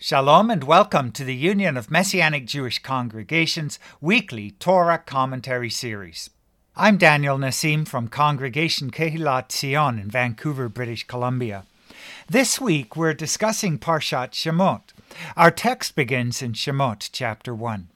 Shalom and welcome to the Union of Messianic Jewish Congregations weekly Torah commentary series. I'm Daniel Nessim from Congregation Kehilat Zion in Vancouver, British Columbia. This week we're discussing Parshat Shemot. Our text begins in Shemot chapter 1.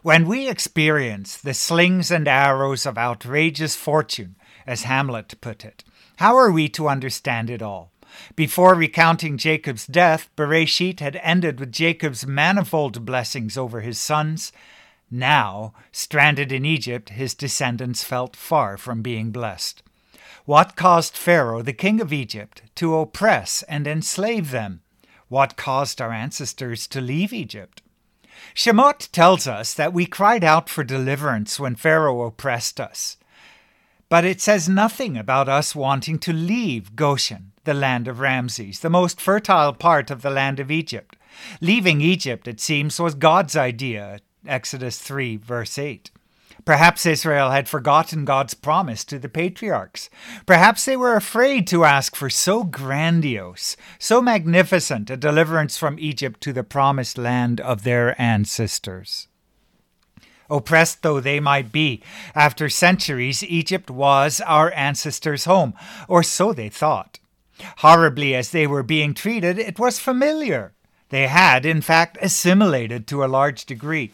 When we experience the slings and arrows of outrageous fortune, as Hamlet put it, how are we to understand it all? Before recounting Jacob's death, Bereshit had ended with Jacob's manifold blessings over his sons. Now, stranded in Egypt, his descendants felt far from being blessed. What caused Pharaoh, the king of Egypt, to oppress and enslave them? What caused our ancestors to leave Egypt? Shemot tells us that we cried out for deliverance when Pharaoh oppressed us. But it says nothing about us wanting to leave Goshen, the land of Ramses, the most fertile part of the land of Egypt. Leaving Egypt, it seems, was God's idea, Exodus 3, verse 8. Perhaps Israel had forgotten God's promise to the patriarchs. Perhaps they were afraid to ask for so grandiose, so magnificent a deliverance from Egypt to the promised land of their ancestors. Oppressed though they might be, after centuries, Egypt was our ancestors' home, or so they thought. Horribly as they were being treated, it was familiar. They had, in fact, assimilated to a large degree.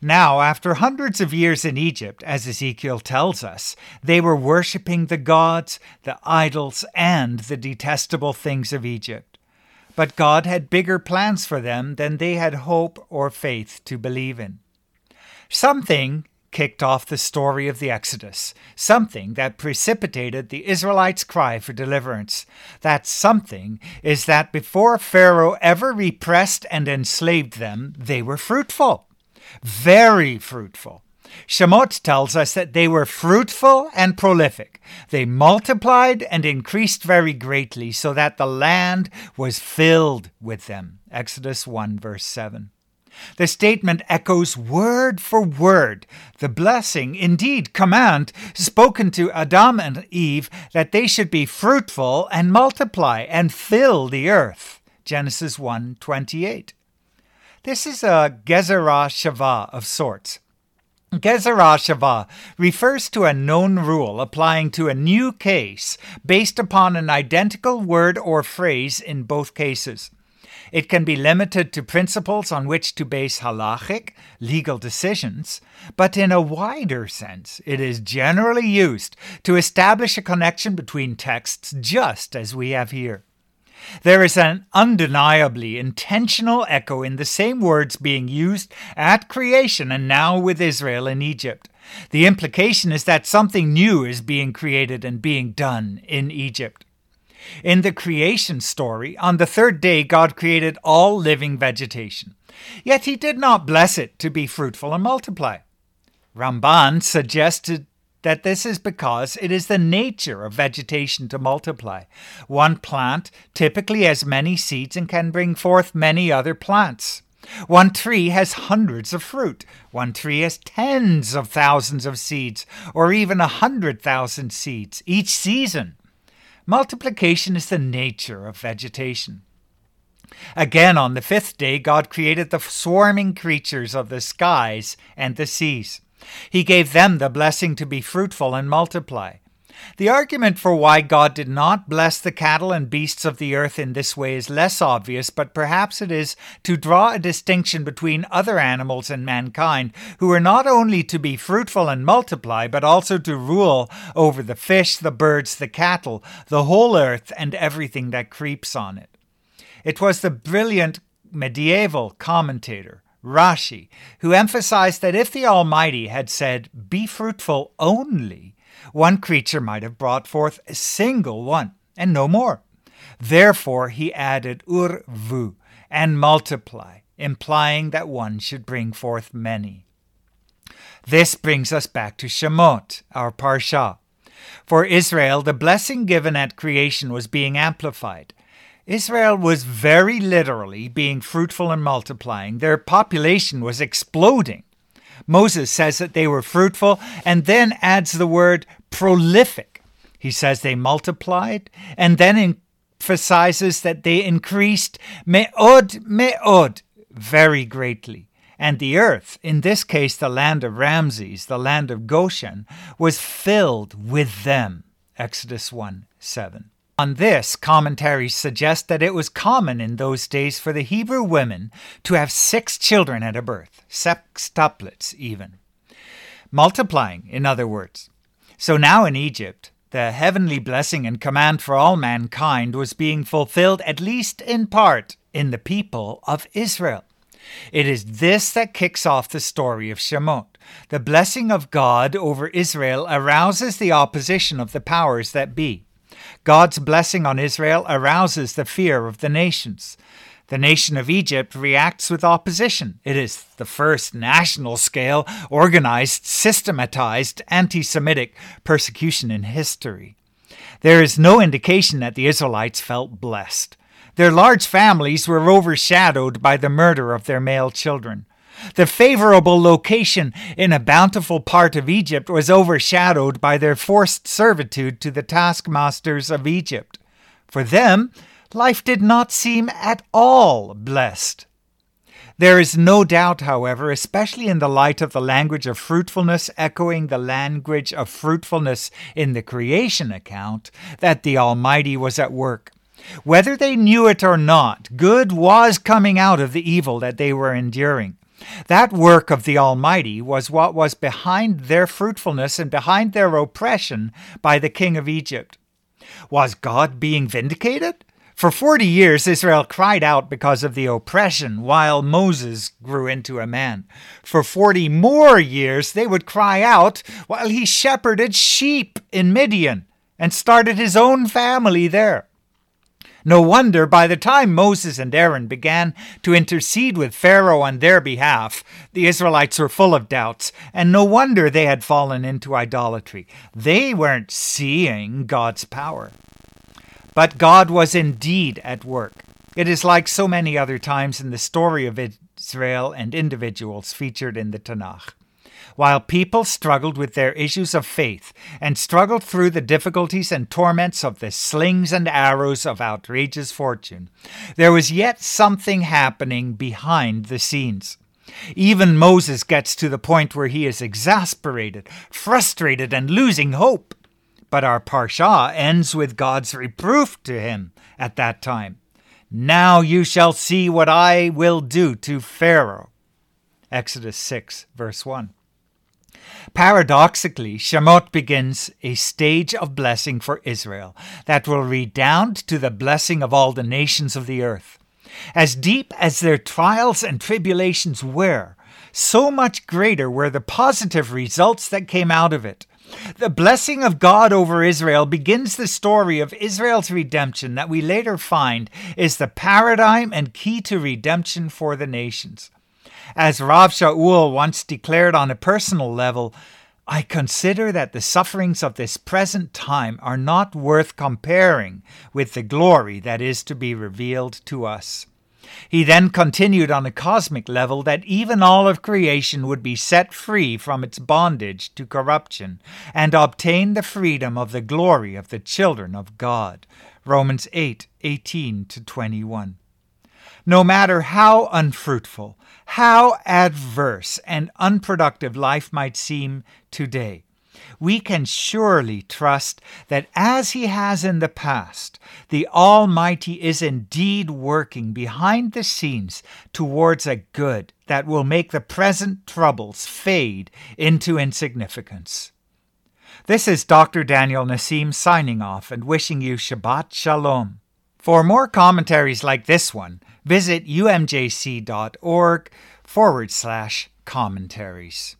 Now, after hundreds of years in Egypt, as Ezekiel tells us, they were worshipping the gods, the idols, and the detestable things of Egypt. But God had bigger plans for them than they had hope or faith to believe in. Something kicked off the story of the Exodus, something that precipitated the Israelites' cry for deliverance. That something is that before Pharaoh ever repressed and enslaved them, they were fruitful, very fruitful. Shemot tells us that they were fruitful and prolific. They multiplied and increased very greatly, so that the land was filled with them. Exodus 1, verse 7. The statement echoes word for word the blessing, indeed command, spoken to Adam and Eve that they should be fruitful and multiply and fill the earth. Genesis 1:28. This is a Gezerah Shavah of sorts. Gezerah Shavah refers to a known rule applying to a new case based upon an identical word or phrase in both cases. It can be limited to principles on which to base halachic, legal decisions, but in a wider sense, it is generally used to establish a connection between texts just as we have here. There is an undeniably intentional echo in the same words being used at creation and now with Israel in Egypt. The implication is that something new is being created and being done in Egypt. In the creation story, on the third day, God created all living vegetation. Yet he did not bless it to be fruitful and multiply. Ramban suggested that this is because it is the nature of vegetation to multiply. One plant typically has many seeds and can bring forth many other plants. One tree has hundreds of fruit. One tree has tens of thousands of seeds, or even a hundred thousand seeds each season. Multiplication is the nature of vegetation. Again, on the fifth day, God created the swarming creatures of the skies and the seas. He gave them the blessing to be fruitful and multiply. The argument for why God did not bless the cattle and beasts of the earth in this way is less obvious, but perhaps it is to draw a distinction between other animals and mankind, who are not only to be fruitful and multiply, but also to rule over the fish, the birds, the cattle, the whole earth, and everything that creeps on it. It was the brilliant medieval commentator, Rashi, who emphasized that if the Almighty had said, Be fruitful only, one creature might have brought forth a single one, and no more. Therefore he added urvu, and multiply, implying that one should bring forth many. This brings us back to Shemot, our parsha. For Israel, the blessing given at creation was being amplified. Israel was very literally being fruitful and multiplying. Their population was exploding. Moses says that they were fruitful and then adds the word prolific. He says they multiplied and then emphasizes that they increased me'od me'od, very greatly. And the earth, in this case the land of Ramses, the land of Goshen, was filled with them. Exodus 1 7. On this, commentaries suggest that it was common in those days for the Hebrew women to have six children at a birth, sextuplets even. Multiplying, in other words. So now in Egypt, the heavenly blessing and command for all mankind was being fulfilled, at least in part, in the people of Israel. It is this that kicks off the story of Shemot. The blessing of God over Israel arouses the opposition of the powers that be. God's blessing on Israel arouses the fear of the nations. The nation of Egypt reacts with opposition. It is the first national scale, organized, systematized anti Semitic persecution in history. There is no indication that the Israelites felt blessed. Their large families were overshadowed by the murder of their male children. The favorable location in a bountiful part of Egypt was overshadowed by their forced servitude to the taskmasters of Egypt. For them, life did not seem at all blessed. There is no doubt, however, especially in the light of the language of fruitfulness echoing the language of fruitfulness in the creation account, that the Almighty was at work. Whether they knew it or not, good was coming out of the evil that they were enduring. That work of the Almighty was what was behind their fruitfulness and behind their oppression by the king of Egypt. Was God being vindicated? For forty years, Israel cried out because of the oppression while Moses grew into a man. For forty more years, they would cry out while he shepherded sheep in Midian and started his own family there. No wonder by the time Moses and Aaron began to intercede with Pharaoh on their behalf, the Israelites were full of doubts, and no wonder they had fallen into idolatry. They weren't seeing God's power. But God was indeed at work. It is like so many other times in the story of Israel and individuals featured in the Tanakh. While people struggled with their issues of faith and struggled through the difficulties and torments of the slings and arrows of outrageous fortune, there was yet something happening behind the scenes. Even Moses gets to the point where he is exasperated, frustrated, and losing hope. But our Parsha ends with God's reproof to him at that time. Now you shall see what I will do to Pharaoh. Exodus 6, verse 1. Paradoxically, Shemot begins a stage of blessing for Israel that will redound to the blessing of all the nations of the earth. As deep as their trials and tribulations were, so much greater were the positive results that came out of it. The blessing of God over Israel begins the story of Israel's redemption that we later find is the paradigm and key to redemption for the nations. As Rav Shaul once declared on a personal level, I consider that the sufferings of this present time are not worth comparing with the glory that is to be revealed to us. He then continued on a cosmic level that even all of creation would be set free from its bondage to corruption and obtain the freedom of the glory of the children of God. Romans 8 18 to 21. No matter how unfruitful, how adverse and unproductive life might seem today, we can surely trust that as He has in the past, the Almighty is indeed working behind the scenes towards a good that will make the present troubles fade into insignificance. This is Dr. Daniel Nessim signing off and wishing you Shabbat Shalom. For more commentaries like this one, visit umjc.org forward slash commentaries.